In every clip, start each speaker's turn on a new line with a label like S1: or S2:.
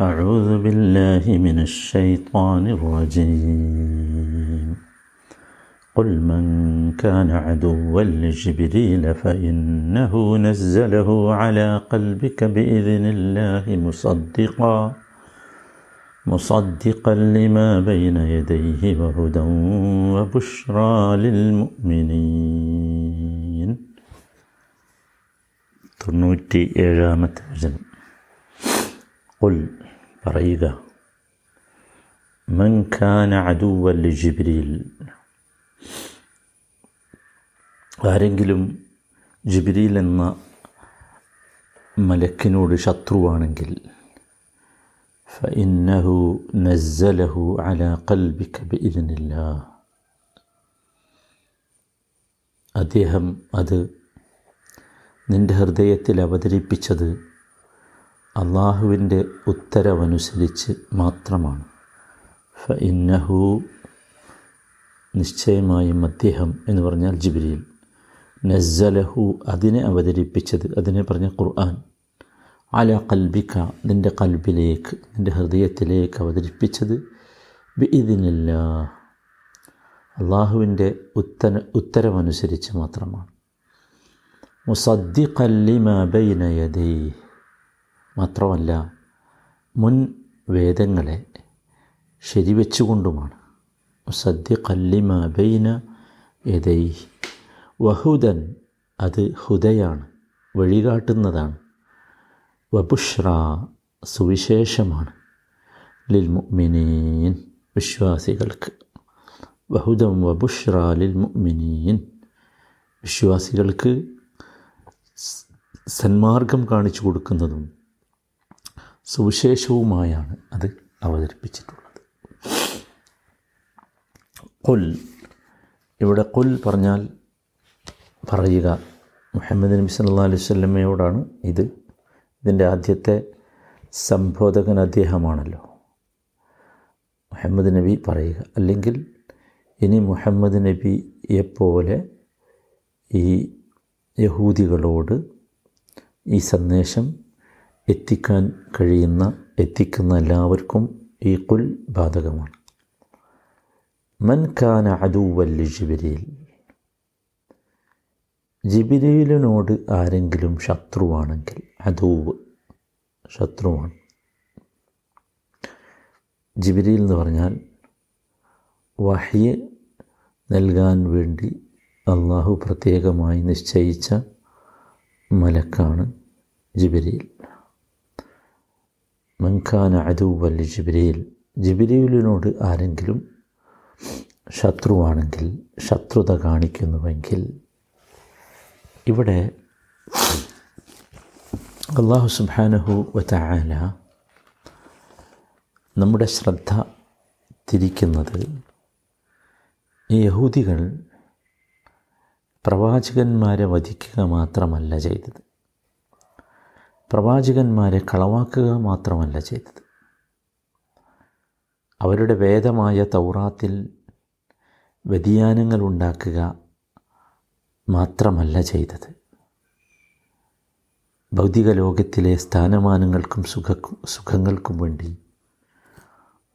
S1: أعوذ بالله من الشيطان الرجيم قل من كان عدوا لجبريل فإنه نزله على قلبك بإذن الله مصدقا مصدقا لما بين يديه وهدى وبشرى للمؤمنين തൊണ്ണൂറ്റി ഏഴാമത്തെ വചനം قل പറയുക മൻ ഖാന അദുവൽ ജിബ്രീൽ ആരെങ്കിലും ജിബ്രീൽ എന്ന മലക്കിനോട് ശത്രുവാണെങ്കിൽ فإنه نزله على قلبك بإذن الله അദ്ദേഹം അത് നിന്റെ ഹൃദയത്തിൽ അവതരിപ്പിച്ചത് അള്ളാഹുവിന്റെ ഉത്തരവനുസരിച്ച് മാത്രമാണ്. ഫഇന്നഹു നിശ്ചയമായും അദ്ദേഹം എന്ന് പറഞ്ഞാൽ ജിബ്രീൽ. നസ്സലഹു അതിനെ അവതരിപ്പിച്ചത് അതിനെ പറഞ്ഞ ഖുർആൻ. അല കൽബിക്ക നിന്റെ കൽബിലേക്ക് നിന്റെ ഹൃദയത്തിലേക്ക് അവതരിപ്പിച്ചത് ബി ഇതിനില്ല അള്ളാഹുവിന്റെ ഉത്തര ഉത്തരവനുസരിച്ച് മാത്രമാണ്. മുസദ്ദിഖല്ലിമ ബൈന യദൈ മാത്രമല്ല മുൻ വേദങ്ങളെ ശരിവെച്ചുകൊണ്ടുമാണ്. മുസദ്ദിഖല്ലിമ ബൈന യദൈ വഹുദൻ അത് ഹുദയാണ് വഴികാട്ടുന്നതാണ്. വബുഷ്ര സുവിശേഷമാണ് ലിൽ മുഅ്മിനീൻ വിശ്വാസികൾക്ക്. വഹുദം വബുഷ്ര ലിൽ മുഅ്മിനീൻ വിശ്വാസികൾക്ക് സന്മാർഗം കാണിച്ചു കൊടുക്കുന്നതും സുവിശേഷവുമായാണ് അത് അവതരിപ്പിച്ചിട്ടുള്ളത്. കൊൽ ഇവിടെ കൊൽ പറഞ്ഞാൽ പറയുക. മുഹമ്മദ് നബി സല്ലാ അലൈഹി സ്വല്ലമ്മയോടാണ് ഇത്. ഇതിന്റെ ആദ്യത്തെ സംബോധകൻ അദ്ദേഹമാണല്ലോ. മുഹമ്മദ് നബി പറയുക. അല്ലെങ്കിൽ ഇനി മുഹമ്മദ് നബിയെപ്പോലെ ഈ യഹൂദികളോട് ഈ സന്ദേശം എത്തിക്കാൻ കഴിയുന്ന എത്തിക്കുന്ന എല്ലാവർക്കും ഈ കുൽ ബാധകമാണ്. മൻ ഖാന അദൂവല്ലി ജിബിരിയിൽ ജിബിരിയിലിനോട് ആരെങ്കിലും ശത്രുവാണെങ്കിൽ അദൂവ് ശത്രുവാണ്. ജിബിരിയിൽ എന്ന് പറഞ്ഞാൽ വഹ്യ് നൽകാൻ വേണ്ടി അള്ളാഹു പ്രത്യേകമായി നിശ്ചയിച്ച മലക്കാണ് ജിബിരിയിൽ മൻഖാന അദൂവല്ലി ജിബിരിയിൽ ജിബിരിയിലിനോട് ആരെങ്കിലും ശത്രുവാണെങ്കിൽ ശത്രുത കാണിക്കുന്നുവെങ്കിൽ ഇവിടെ അള്ളാഹു സുബാനഹു വല നമ്മുടെ ശ്രദ്ധ തിരിക്കുന്നത് ഈ യഹൂദികൾ പ്രവാചകന്മാരെ വധിക്കുക മാത്രമല്ല ചെയ്തത്. പ്രവാചകന്മാരെ കളവാക്കുക മാത്രമല്ല ചെയ്തത്. അവരുടെ വേദമായ തൗറാത്തിൽ വ്യതിയാനങ്ങൾ ഉണ്ടാക്കുക മാത്രമല്ല ചെയ്തത്. ഭൗതിക ലോകത്തിലെ സ്ഥാനമാനങ്ങൾക്കും സുഖ സുഖങ്ങൾക്കും വേണ്ടി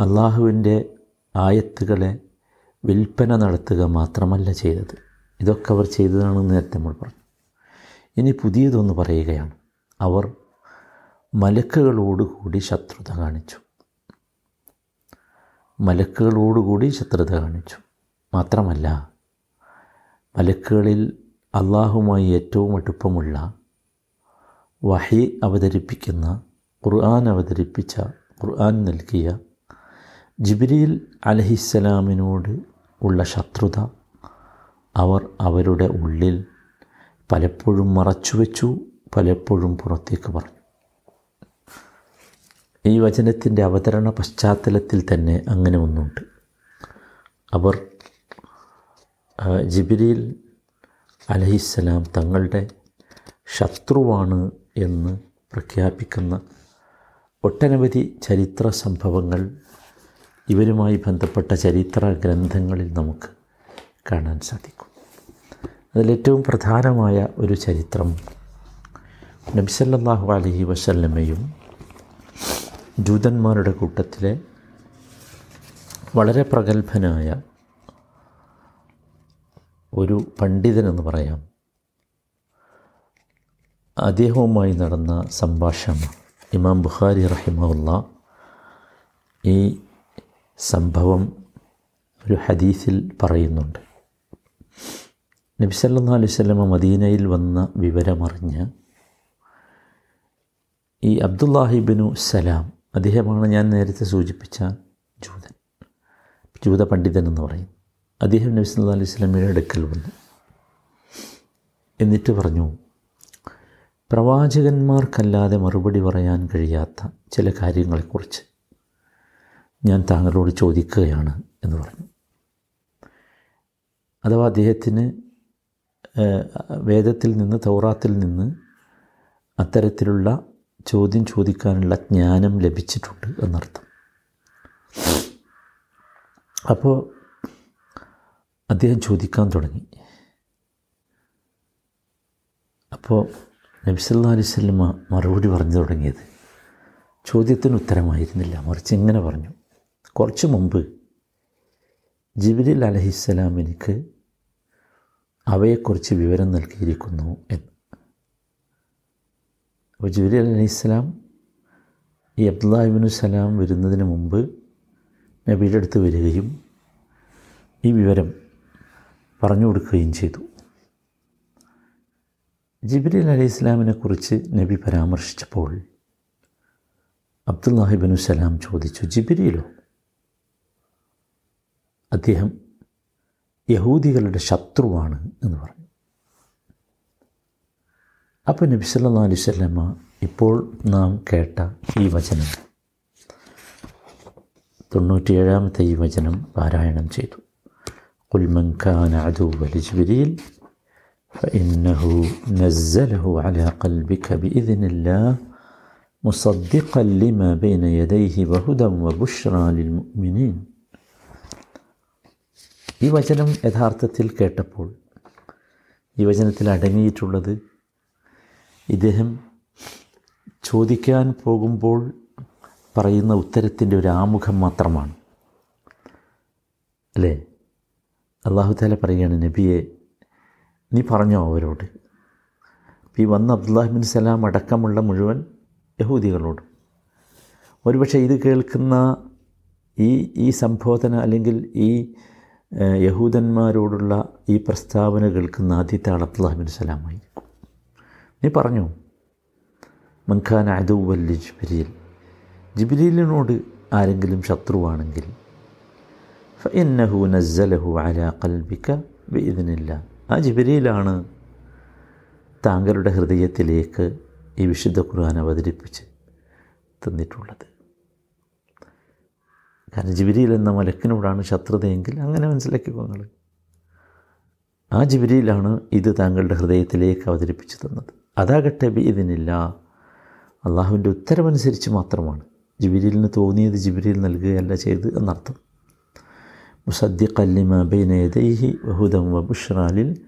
S1: അള്ളാഹുവിന്റെ ആയത്തുകളെ വിൽപ്പന നടത്തുക മാത്രമല്ല ചെയ്തത്. ഇതൊക്കെ അവർ ചെയ്തതാണെന്ന് നേരത്തെ നമ്മൾ പറഞ്ഞു. ഇനി പുതിയതൊന്ന് പറയുകയാണ്. അവർ മലക്കുകളോടുകൂടി ശത്രുത കാണിച്ചു. മലക്കുകളോടുകൂടി ശത്രുത കാണിച്ചു. മാത്രമല്ല മലക്കുകളിൽ അള്ളാഹുമായി ഏറ്റവും അടുപ്പമുള്ള വഹി അവതരിപ്പിക്കുന്ന ഖുർആൻ അവതരിപ്പിച്ച ഖുർആൻ നൽകിയ ജിബ്രീൽ അലഹിസ്സലാമിനോട് ഉള്ള ശത്രുത അവർ അവരുടെ ഉള്ളിൽ പലപ്പോഴും മറച്ചുവെച്ചു പലപ്പോഴും പുറത്തേക്ക് പറഞ്ഞു. ഈ വചനത്തിന്റെ അവതരണ പശ്ചാത്തലത്തിൽ തന്നെ അങ്ങനെ ഒന്നുണ്ട്. അവർ ജിബിരിയിൽ അലഹിസ്സലാം തങ്ങളുടെ ശത്രുവാണ് എന്ന് പ്രഖ്യാപിക്കുന്ന ഒട്ടനവധി ചരിത്ര സംഭവങ്ങൾ ഇവരുമായി ബന്ധപ്പെട്ട ചരിത്ര ഗ്രന്ഥങ്ങളിൽ നമുക്ക് കാണാൻ സാധിക്കും. അതിലേറ്റവും പ്രധാനമായ ഒരു ചരിത്രം നബിസല്ലാഹു അലഹി വസല്ലമ്മയും ജൂതന്മാരുടെ കൂട്ടത്തിലെ വളരെ പ്രഗത്ഭനായ ഒരു പണ്ഡിതനെന്ന് പറയാം. അദ്ദേഹവുമായി നടന്ന സംഭാഷണം ഇമാം ബുഖാരി റഹിമുള്ള ഈ സംഭവം ഒരു ഹദീസിൽ പറയുന്നുണ്ട്. നബിസല്ലാ വസല്ലമ മദീനയിൽ വന്ന വിവരമറിഞ്ഞ് ഈ അബ്ദുല്ലാഹിബിനു സലാം അദ്ദേഹമാണ് ഞാൻ നേരത്തെ സൂചിപ്പിച്ച ജൂതൻ. ജൂത പണ്ഡിതൻ എന്ന് പറയും. അദ്ദേഹം നബി അലൈഹി സ്വലമിയുടെ അടുക്കൽ വന്നു. എന്നിട്ട് പറഞ്ഞു പ്രവാചകന്മാർക്കല്ലാതെ മറുപടി പറയാൻ കഴിയാത്ത ചില കാര്യങ്ങളെക്കുറിച്ച് ഞാൻ താങ്കളോട് ചോദിക്കുകയാണ് എന്ന് പറഞ്ഞു. അഥവാ അദ്ദേഹത്തിന് വേദത്തിൽ നിന്ന് തൗറാത്തിൽ നിന്ന് അത്തരത്തിലുള്ള ചോദ്യം ചോദിക്കാനുള്ള ജ്ഞാനം ലഭിച്ചിട്ടുണ്ട് എന്നർത്ഥം. അപ്പോൾ അദ്ദേഹം ചോദിക്കാൻ തുടങ്ങി. അപ്പോൾ നബിസല്ലാ അലൈഹി സ്വല്ലമ്മ മറുപടി പറഞ്ഞു തുടങ്ങിയത് ചോദ്യത്തിന് ഉത്തരമായിരുന്നില്ല. മറിച്ച് ഇങ്ങനെ പറഞ്ഞു. കുറച്ച് മുമ്പ് ജിബിലിൽ അലഹിസ്സലാം എനിക്ക് അവയെക്കുറിച്ച് വിവരം നൽകിയിരിക്കുന്നു എന്ന്. അപ്പോൾ ജിബിരി ഇസ്ലാം ഈ അബ്ദുല്ലാഹിബിനു സലാം വരുന്നതിന് മുമ്പ് നബിയുടെ അടുത്ത് വരികയും ഈ വിവരം പറഞ്ഞു കൊടുക്കുകയും ചെയ്തു. ജിബ്രീൽ അലൈഹി ഇസ്ലാമിനെ കുറിച്ച് നബി പരാമർശിച്ചപ്പോൾ അബ്ദുല്ലാഹിബിനു സലാം ചോദിച്ചു ജിബിരിയിലോ അദ്ദേഹം യഹൂദികളുടെ ശത്രുവാണ് എന്ന് പറഞ്ഞു. അപ്പോൾ നബി സല്ലാ അലൈഹി സ്വല്ലമ്മ ഇപ്പോൾ നാം കേട്ട ഈ വചനം തൊണ്ണൂറ്റിയേഴാമത്തെ ഈ വചനം പാരായണം ചെയ്തു قل كان عدوا لجبريل فإنه نزله على قلبك بإذن الله مصدقا لما بين يديه وهدى وبشرى للمؤمنين ഈ വചനം യഥാർത്ഥത്തിൽ കേട്ടപ്പോൾ ഈ വചനത്തിൽ അടങ്ങിയിട്ടുള്ളത് ഇദ്ദേഹം ചോദിക്കാൻ പോകുമ്പോൾ പറയുന്ന ഉത്തരത്തിന്റെ ഒരു ആമുഖം മാത്രമാണ്. അല്ലേ? അള്ളാഹു താല പറയുകയാണ് നബിയെ നീ പറഞ്ഞോ അവരോട്? ഈ വന്ന അബ്ദുല്ലാഹിബിൻ സലാം അടക്കമുള്ള മുഴുവൻ യഹൂദികളോട്. ഒരുപക്ഷെ ഇത് കേൾക്കുന്ന ഈ ഈ സംബോധന അല്ലെങ്കിൽ ഈ യഹൂദന്മാരോടുള്ള ഈ പ്രസ്താവന കേൾക്കുന്ന ആദ്യത്തെ ആൾ അബ്ദുല്ലാഹിബിൻ സലാമായിരിക്കും നീ പറഞ്ഞു മൻഖാൻ അദുവല്ലി ജിബ്രീൽ. ജിബിരിലിനോട് ആരെങ്കിലും ശത്രുവാണെങ്കിൽ ബിഇذനില്ല ആ ജിബിരിയിലാണ് താങ്കളുടെ ഹൃദയത്തിലേക്ക് ഈ വിശുദ്ധ ഖുർആൻ അവതരിപ്പിച്ച് തന്നിട്ടുള്ളത്. കാരണം ജിബിരിയിൽ എന്ന മലക്കിനോടാണ് ശത്രുതയെങ്കിൽ അങ്ങനെ മനസ്സിലാക്കിക്കോ നിങ്ങൾ ആ ജിബിരിയിലാണ് ഇത് താങ്കളുടെ ഹൃദയത്തിലേക്ക് അവതരിപ്പിച്ച് തന്നത്. അതാകട്ടെ ഇതിനില്ല അള്ളാഹുവിന്റെ ഉത്തരവനുസരിച്ച് മാത്രമാണ്. ജിബിരിലിന് തോന്നിയത് ജിബിരിൽ നൽകുകയല്ല ചെയ്ത് എന്നർത്ഥം. മുസദ്ദിഖല്ലിമ ബൈന യദൈഹി വഹുദം വബുഷ്റാലിൽ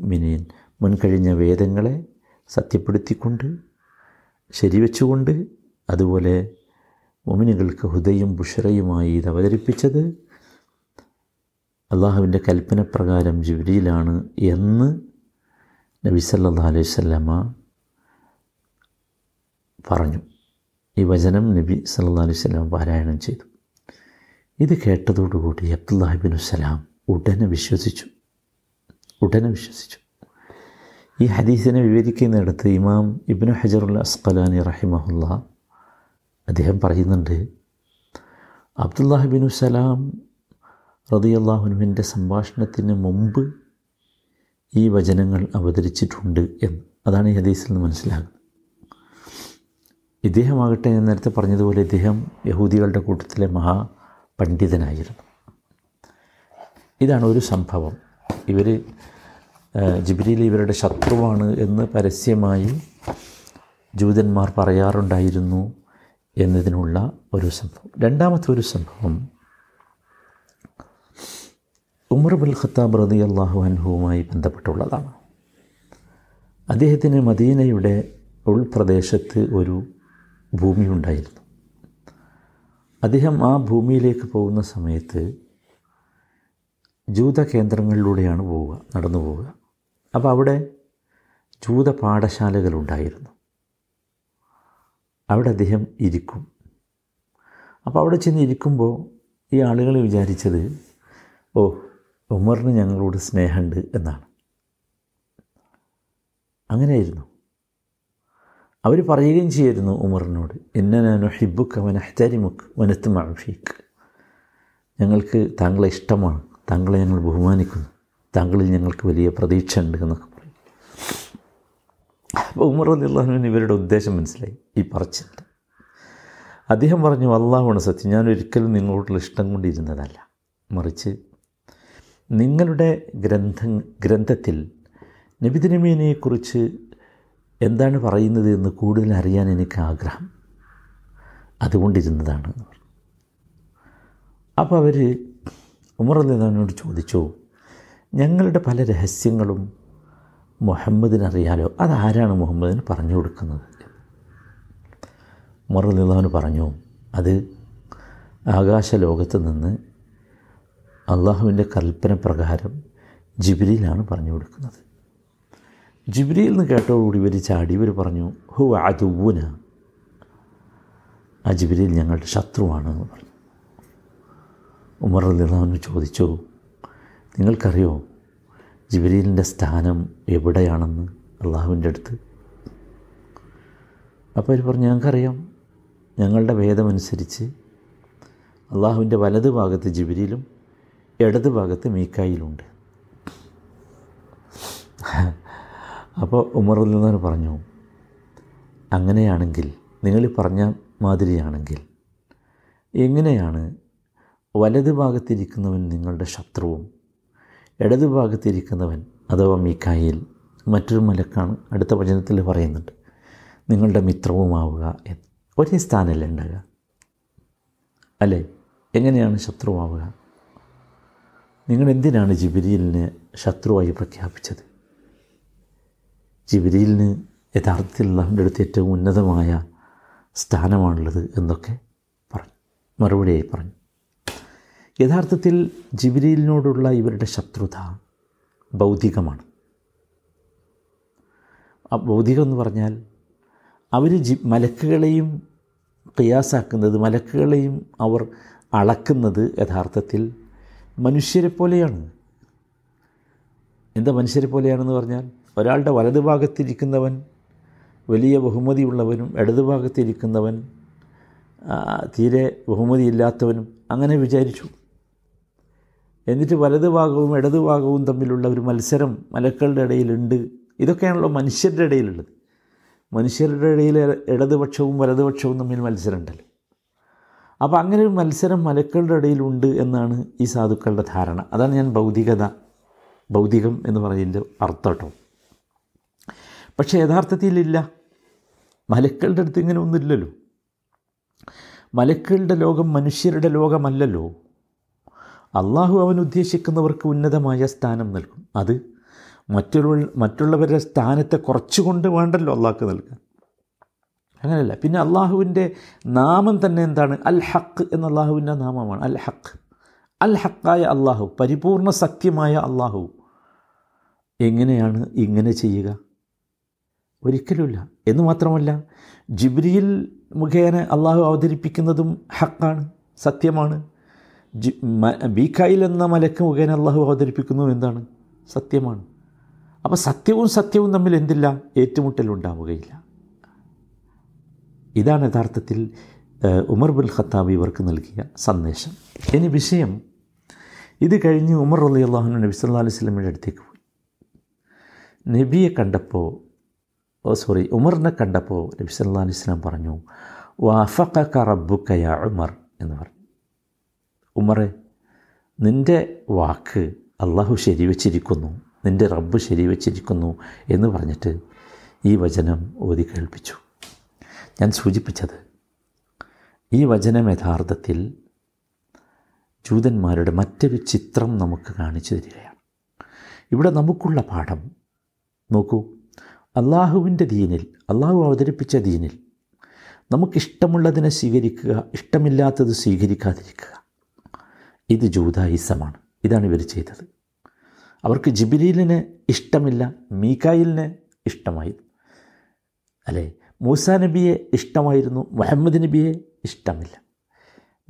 S1: മിനീൻ മുൻകഴിഞ്ഞ വേദങ്ങളെ സത്യപ്പെടുത്തിക്കൊണ്ട് ശരിവെച്ചുകൊണ്ട് അതുപോലെ മുമിനുകൾക്ക് ഹുദയും ബുഷറയുമായി ഇത് അവതരിപ്പിച്ചത് അള്ളാഹുവിന്റെ കൽപ്പനപ്രകാരം ജിബ്രീലാണ് എന്ന് നബി സല്ലാ അലൈഹി വസല്ലമ പറഞ്ഞു. ഈ വചനം നബി സല്ലാ അലൈഹി സ്വലാമ പാരായണം ചെയ്തു. ഇത് കേട്ടതോടുകൂടി അബ്ദുല്ലാഹിബിൻ സലാം ഉടനെ വിശ്വസിച്ചു. ഉടനെ വിശ്വസിച്ചു. ഈ ഹദീസിനെ വിവരിക്കുന്നിടത്ത് ഇമാം ഇബ്നു ഹജറുൽ അസ്കലാനി റഹിമഹുല്ല അദ്ദേഹം പറയുന്നുണ്ട് അബ്ദുല്ലാഹിബിനു സലാം റതിയല്ലാഹുനുവിന്റെ സംഭാഷണത്തിന് മുമ്പ് ഈ വചനങ്ങൾ അവതരിച്ചിട്ടുണ്ട് എന്ന്. അതാണ് ഈ ഹദീസിൽ നിന്ന് മനസ്സിലാകുന്നത്. ഇദ്ദേഹമാകട്ടെ നേരത്തെ പറഞ്ഞതുപോലെ ഇദ്ദേഹം യഹൂദികളുടെ കൂട്ടത്തിലെ മഹാ പണ്ഡിതനായിരുന്നു. ഇതാണ് ഒരു സംഭവം. ഇവർ ജിബ്രീൽ ഇവരുടെ ശത്രുവാണ് എന്ന് പരസ്യമായി ജൂതന്മാർ പറയാറുണ്ടായിരുന്നു എന്നതിനുള്ള ഒരു സംഭവം. രണ്ടാമത്തെ ഒരു സംഭവം ഉമർ ബുൽ ഖത്താബ് റതി അള്ളാഹു അൻഹുവുമായി ബന്ധപ്പെട്ടുള്ളതാണ്. അദ്ദേഹത്തിന് മദീനയുടെ ഉൾപ്രദേശത്ത് ഒരു ഭൂമി ഉണ്ടായിരുന്നു. അദ്ദേഹം ആ ഭൂമിയിലേക്ക് പോകുന്ന സമയത്ത് ജൂത കേന്ദ്രങ്ങളിലൂടെയാണ് പോവുക നടന്നു പോവുക. അപ്പോൾ അവിടെ ജൂത പാഠശാലകളുണ്ടായിരുന്നു അവിടെ അദ്ദേഹം ഇരിക്കും. അപ്പോൾ അവിടെ ചെന്ന് ഇരിക്കുമ്പോൾ ഈ ആളുകൾ വിചാരിച്ചത് ഓ ഉമറിന് ഞങ്ങളോട് സ്നേഹമുണ്ട് എന്നാണ്. അങ്ങനെയായിരുന്നു. അവർ പറയുകയും ചെയ്യായിരുന്നു ഉമറിനോട് എന്നനാനു ഹിബുക്ക് വനഹ്തരിമുക്ക് വനത്ത് മഴഫീക്ക് ഞങ്ങൾക്ക് താങ്കളെ ഇഷ്ടമാണ്. താങ്കളെ ഞങ്ങൾ ബഹുമാനിക്കുന്നു. താങ്കളിൽ ഞങ്ങൾക്ക് വലിയ പ്രതീക്ഷ ഉണ്ട് എന്നൊക്കെ പറയും. അപ്പോൾ ഉമർ ഇവരുടെ ഉദ്ദേശം മനസ്സിലായി. ഈ പറച്ചിട്ട് അദ്ദേഹം പറഞ്ഞു അള്ളാഹുവാണ് സത്യം. ഞാൻ ഒരിക്കലും നിങ്ങളോടുള്ള ഇഷ്ടം കൊണ്ടിരുന്നതല്ല. മറിച്ച് നിങ്ങളുടെ ഗ്രന്ഥ ഗ്രന്ഥത്തിൽ നബിദിനമീനെക്കുറിച്ച് എന്താണ് പറയുന്നത് എന്ന് കൂടുതൽ അറിയാൻ എനിക്ക് ആഗ്രഹം. അതുകൊണ്ടിരുന്നതാണ്. അപ്പോൾ അവർ ഉമർ അള്ളഹാനോട് ചോദിച്ചു ഞങ്ങളുടെ പല രഹസ്യങ്ങളും മുഹമ്മദിന് അറിയാലോ? അതാരാണ് മുഹമ്മദിന് പറഞ്ഞു കൊടുക്കുന്നത്? ഉമർ പറഞ്ഞു അത് ആകാശലോകത്ത് നിന്ന് അള്ളാഹുവിന്റെ കൽപ്പന പ്രകാരം ജിബിരിയിലാണ് പറഞ്ഞു കൊടുക്കുന്നത്. ജിബ്രിയിൽ നിന്ന് കേട്ടോടുകൂടി ഇവർ ചാടി. ഇവർ പറഞ്ഞു ഹു അതുവൂന ആ ജിബ്രിയിൽ ഞങ്ങളുടെ ശത്രുവാണ് എന്ന് പറഞ്ഞു. ഉമർ അള്ളാഹുവിന് ചോദിച്ചു നിങ്ങൾക്കറിയോ ജിബ്രീലിന്റെ സ്ഥാനം എവിടെയാണെന്ന് അള്ളാഹുവിന്റെ അടുത്ത്? അപ്പോൾ അവർ പറഞ്ഞു ഞങ്ങൾക്കറിയാം. ഞങ്ങളുടെ ഭേദമനുസരിച്ച് അള്ളാഹുവിന്റെ വലത് ഭാഗത്ത് ജിബിരിയിലും ഇടത് ഭാഗത്ത് മീക്കായിലുണ്ട്. അപ്പോൾ നിന്ന് പറഞ്ഞു അങ്ങനെയാണെങ്കിൽ നിങ്ങൾ പറഞ്ഞ മാതിരിയാണെങ്കിൽ എങ്ങനെയാണ് വലത് ഭാഗത്തിരിക്കുന്നവൻ നിങ്ങളുടെ ശത്രുവും ഇടത് ഭാഗത്തിരിക്കുന്നവൻ അഥവാ മീക്കായിൽ? മറ്റൊരു മലക്കാണ് അടുത്ത വചനത്തിൽ പറയുന്നുണ്ട് നിങ്ങളുടെ മിത്രവുമാവുക എന്ന്. ഒരേ സ്ഥാനമല്ലേ ഉണ്ടാകുക അല്ലേ? എങ്ങനെയാണ് ശത്രുവാവുക? നിങ്ങൾ എന്തിനാണ് ജിബിരിയിലിനെ ശത്രുവായി പ്രഖ്യാപിച്ചത്? ജിബിരിയിലിന് യഥാർത്ഥത്തിൽ അള്ളാഹുവിന്റെ അടുത്ത് ഏറ്റവും ഉന്നതമായ സ്ഥാനമാണുള്ളത് എന്നൊക്കെ പറഞ്ഞു. മറുപടിയായി പറഞ്ഞു. യഥാർത്ഥത്തിൽ ജിബിരിയിലിനോടുള്ള ഇവരുടെ ശത്രുത ഭൗതികമാണ് ഭൗതികം എന്ന് പറഞ്ഞാൽ അവർ ജി മലക്കുകളെയും കയാസാക്കുന്നത് മലക്കുകളെയും അവർ അളക്കുന്നത് യഥാർത്ഥത്തിൽ മനുഷ്യരെ പോലെയാണ് എന്താ മനുഷ്യരെ പോലെയാണെന്ന് പറഞ്ഞാൽ ഒരാളുടെ വലതുഭാഗത്തിരിക്കുന്നവൻ വലിയ ബഹുമതിയുള്ളവനും ഇടതുഭാഗത്തിരിക്കുന്നവൻ തീരെ ബഹുമതിയില്ലാത്തവനും അങ്ങനെ വിചാരിച്ചു. എന്നിട്ട് വലതുഭാഗവും ഇടതുഭാഗവും തമ്മിലുള്ള ഒരു മത്സരം മലക്കളുടെ ഇടയിലുണ്ട്. ഇതൊക്കെയാണല്ലോ മനുഷ്യരുടെ ഇടയിലുള്ളത്. മനുഷ്യരുടെ ഇടയിൽ ഇടതുപക്ഷവും വലതുപക്ഷവും തമ്മിൽ മത്സരമുണ്ടല്ലോ. അപ്പോൾ അങ്ങനെ ഒരു മത്സരം മലക്കളുടെ ഇടയിലുണ്ട് എന്നാണ് ഈ സാധുക്കളുടെ ധാരണ. അതാണ് ഞാൻ ഭൗതികത ഭൗതികം എന്ന് പറയുന്നതിന്റെ അർത്ഥം കേട്ടോ പക്ഷേ യഥാർത്ഥത്തിലില്ല മലക്കളുടെ അടുത്ത് ഇങ്ങനെ ഒന്നുമില്ലല്ലോ. മലക്കളുടെ ലോകം മനുഷ്യരുടെ ലോകമല്ലല്ലോ. അള്ളാഹു അവൻ ഉദ്ദേശിക്കുന്നവർക്ക് ഉന്നതമായ സ്ഥാനം നൽകും. അത് മറ്റുള്ള മറ്റുള്ളവരുടെ സ്ഥാനത്തെ കുറച്ചുകൊണ്ട് വേണ്ടല്ലോ അള്ളാഹ്ക്ക് നൽകാൻ. അങ്ങനെയല്ല. പിന്നെ അള്ളാഹുവിന്റെ നാമം തന്നെ എന്താണ്? അൽ ഹക്ക് എന്ന അള്ളാഹുവിന്റെ നാമമാണ്. അൽ ഹക്ക് അൽ ഹക്കായ അള്ളാഹു പരിപൂർണ സത്യമായ അള്ളാഹു എങ്ങനെയാണ് ഇങ്ങനെ ചെയ്യുക? ഒരിക്കലുമില്ല. എന്ന് മാത്രമല്ല ജിബ്രിയിൽ മുഖേന അള്ളാഹു അവതരിപ്പിക്കുന്നതും ഹക്കാണ് സത്യമാണ്. ജി ബീക്കായിൽ എന്ന മലക്ക് മുഖേന അള്ളാഹു അവതരിപ്പിക്കുന്നതും എന്താണ്? സത്യമാണ്. അപ്പോൾ സത്യവും സത്യവും തമ്മിൽ എന്തില്ല? ഏറ്റുമുട്ടലുണ്ടാവുകയില്ല. ഇതാണ് യഥാർത്ഥത്തിൽ ഉമർ ബുൽ ഖത്താബ് ഇവർക്ക് നൽകിയ സന്ദേശം. ഇനി വിഷയം ഇത് കഴിഞ്ഞ് ഉമർ അലി അള്ളാഹു നബി സല്ലാ അലൈഹി സ്വലമിന്റെ അടുത്തേക്ക് പോയി. നബിയെ കണ്ടപ്പോൾ ഓ സോറി ഉമറിനെ കണ്ടപ്പോൾ നബി സല്ലാ അലൈഹി സ്വലം പറഞ്ഞു വാഫക്ക റബ്ബുക്കയ ഉമർ എന്ന് പറഞ്ഞു. ഉമറെ നിന്റെ വാക്ക് അള്ളാഹു ശരിവച്ചിരിക്കുന്നു നിന്റെ റബ്ബ് ശരിവച്ചിരിക്കുന്നു എന്ന് പറഞ്ഞിട്ട് ഈ വചനം ഓതി കേൾപ്പിച്ചു. ഞാൻ സൂചിപ്പിച്ചത്. ഈ വചനം യഥാർത്ഥത്തിൽ ജൂതന്മാരുടെ മറ്റൊരു ചിത്രം നമുക്ക് കാണിച്ചു തരികയാണ്. ഇവിടെ നമുക്കുള്ള പാഠം നോക്കൂ. അള്ളാഹുവിന്റെ ദീനിൽ അള്ളാഹു അവതരിപ്പിച്ച ദീനിൽ നമുക്കിഷ്ടമുള്ളതിനെ സ്വീകരിക്കുക ഇഷ്ടമില്ലാത്തത് സ്വീകരിക്കാതിരിക്കുക. ഇത് ജൂതായുസമാണ്. ഇതാണ് ഇവർ ചെയ്തത്. അവർക്ക് ജിബിലീലിന് ഇഷ്ടമില്ല മീക്കായിലിന് ഇഷ്ടമായി. അല്ലേ? മൂസ നബിയെ ഇഷ്ടമായിരുന്നു മുഹമ്മദ് നബിയെ ഇഷ്ടമില്ല.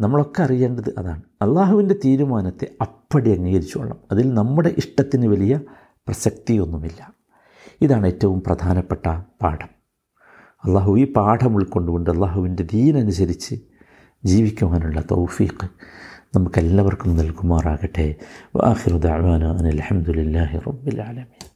S1: നമ്മളൊക്കെ അറിയേണ്ടത് അതാണ്. അള്ളാഹുവിന്റെ തീരുമാനത്തെ അപ്പടി അംഗീകരിച്ചോളണം അതിൽ നമ്മുടെ ഇഷ്ടത്തിന് വലിയ പ്രസക്തിയൊന്നുമില്ല. ഇതാണ് ഏറ്റവും പ്രധാനപ്പെട്ട പാഠം. അള്ളാഹു ഈ പാഠം ഉൾക്കൊണ്ടുകൊണ്ട് അള്ളാഹുവിന്റെ ദീനനുസരിച്ച് ജീവിക്കുവാനുള്ള തൗഫീഖ് നമുക്കെല്ലാവർക്കും നൽകുമാറാകട്ടെ. വാഹിറുദാന അനിൽ അലഹമുല്ലാഹി റബ്ബിൽ ആലമീൻ.